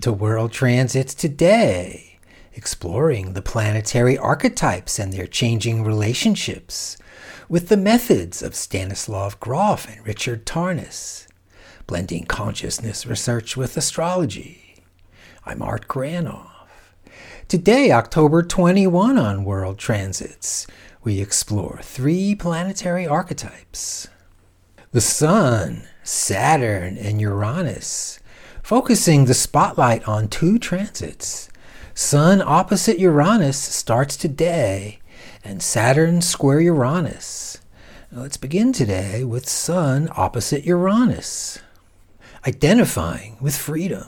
to World Transits today, exploring the planetary archetypes and their changing relationships with the methods of Stanislav Grof and Richard Tarnas, blending consciousness research with astrology. I'm Art Granoff. Today, October 21 on World Transits, we explore three planetary archetypes the Sun, Saturn, and Uranus, focusing the spotlight on two transits. Sun opposite Uranus starts today, and Saturn square Uranus. Now let's begin today with Sun opposite Uranus, identifying with freedom.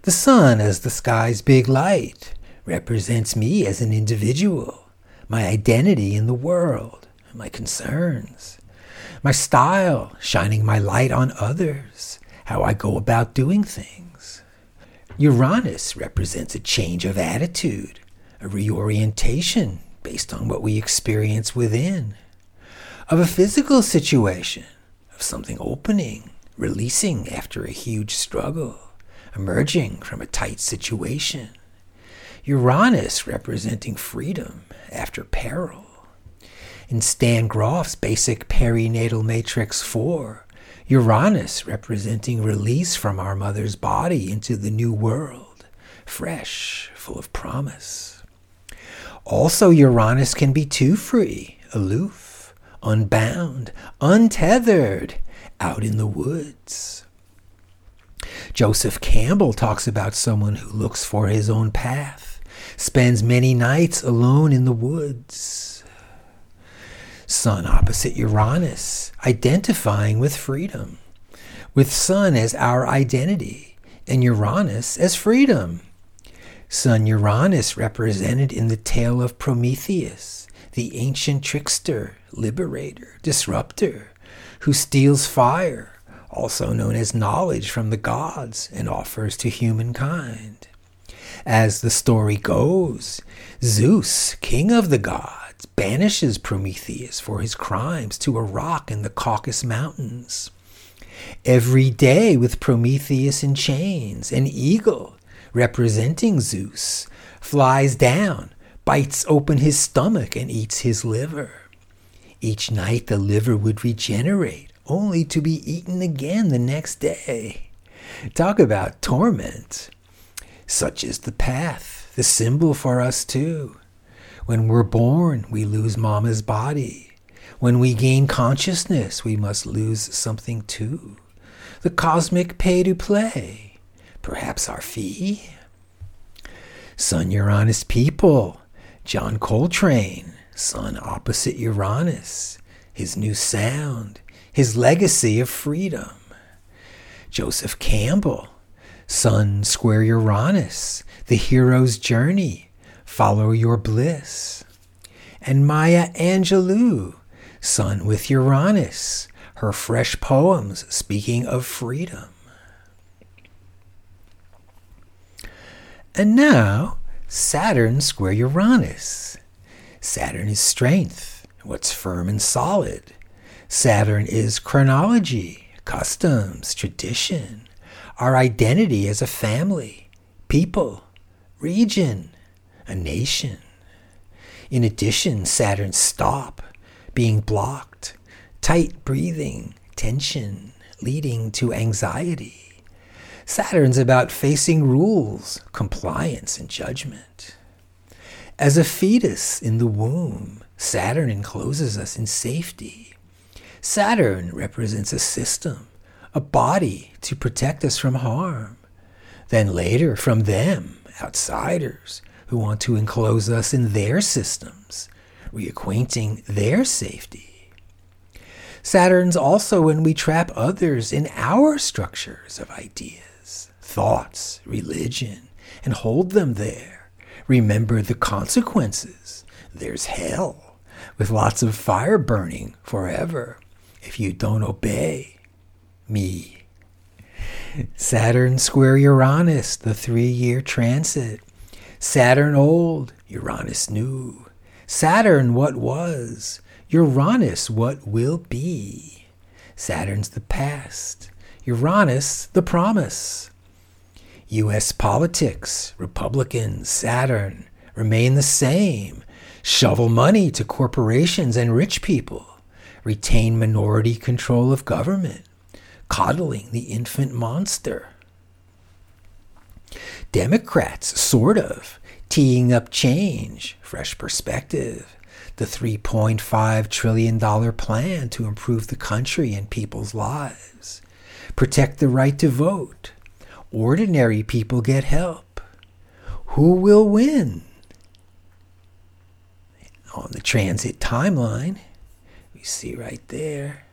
The sun as the sky's big light represents me as an individual, my identity in the world, my concerns, my style, shining my light on others, how I go about doing things. Uranus represents a change of attitude, a reorientation based on what we experience within, of a physical situation, of something opening, releasing after a huge struggle emerging from a tight situation. Uranus representing freedom after peril. In Stan Grof's basic perinatal matrix 4, Uranus representing release from our mother's body into the new world, fresh, full of promise. Also, Uranus can be too free, aloof, unbound, untethered, out in the woods. Joseph Campbell talks about someone who looks for his own path, spends many nights alone in the woods. Sun opposite Uranus, identifying with freedom, with Sun as our identity and Uranus as freedom. Sun Uranus represented in the tale of Prometheus, the ancient trickster, liberator, disruptor, who steals fire also known as knowledge from the gods, and offers to humankind. As the story goes, Zeus, king of the gods, banishes Prometheus for his crimes to a rock in the Caucasus Mountains. Every day, with Prometheus in chains, an eagle, representing Zeus, flies down, bites open his stomach, and eats his liver. Each night, the liver would regenerate only to be eaten again the next day. Talk about torment. Such is the path, the symbol for us too. When we're born, we lose mama's body. When we gain consciousness, we must lose something too. The cosmic pay to play, perhaps our fee. Sun Uranus people, John Coltrane, Sun opposite Uranus, his new sound, his legacy of freedom. Joseph Campbell, Sun Square Uranus, The Hero's Journey, Follow Your Bliss. And Maya Angelou, Sun with Uranus, her fresh poems speaking of freedom. And now, Saturn square Uranus. Saturn is strength, what's firm and solid. Saturn is chronology, customs, tradition, our identity as a family, people, region, a nation. In addition, Saturn's stop, being blocked, tight breathing, tension, leading to anxiety. Saturn's about facing rules, compliance, and judgment. As a fetus in the womb, Saturn encloses us in safety Saturn represents a system, a body to protect us from harm. Then later, from them, outsiders, who want to enclose us in their systems, reacquainting their safety. Saturn's also when we trap others in our structures of ideas, thoughts, religion, and hold them there. Remember the consequences. There's hell, with lots of fire burning forever if you don't obey me. Saturn square Uranus, the three year transit. Saturn old, Uranus new. Saturn what was, Uranus what will be. Saturn's the past, Uranus the promise. U.S. politics, Republicans, Saturn, remain the same. Shovel money to corporations and rich people. Retain minority control of government. Coddling the infant monster. Democrats, sort of, teeing up change, fresh perspective, the $3.5 trillion plan to improve the country and people's lives, protect the right to vote, ordinary people get help. Who will win? On the transit timeline, we see right there.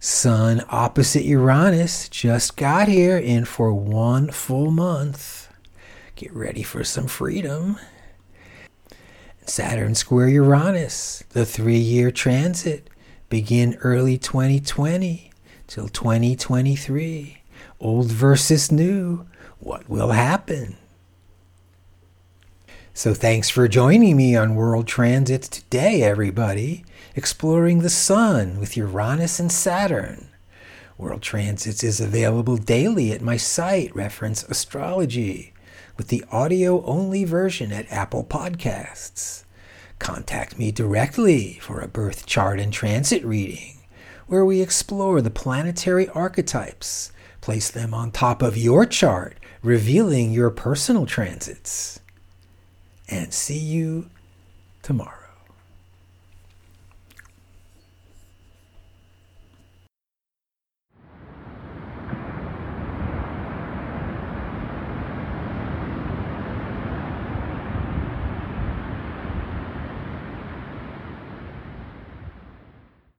Sun opposite Uranus just got here in for one full month. Get ready for some freedom. Saturn square Uranus, the three year transit, begin early 2020 till 2023. Old versus new. What will happen? So, thanks for joining me on World Transits today, everybody, exploring the Sun with Uranus and Saturn. World Transits is available daily at my site, Reference Astrology with the audio only version at Apple Podcasts. Contact me directly for a birth chart and transit reading, where we explore the planetary archetypes, place them on top of your chart, revealing your personal transits. And see you tomorrow.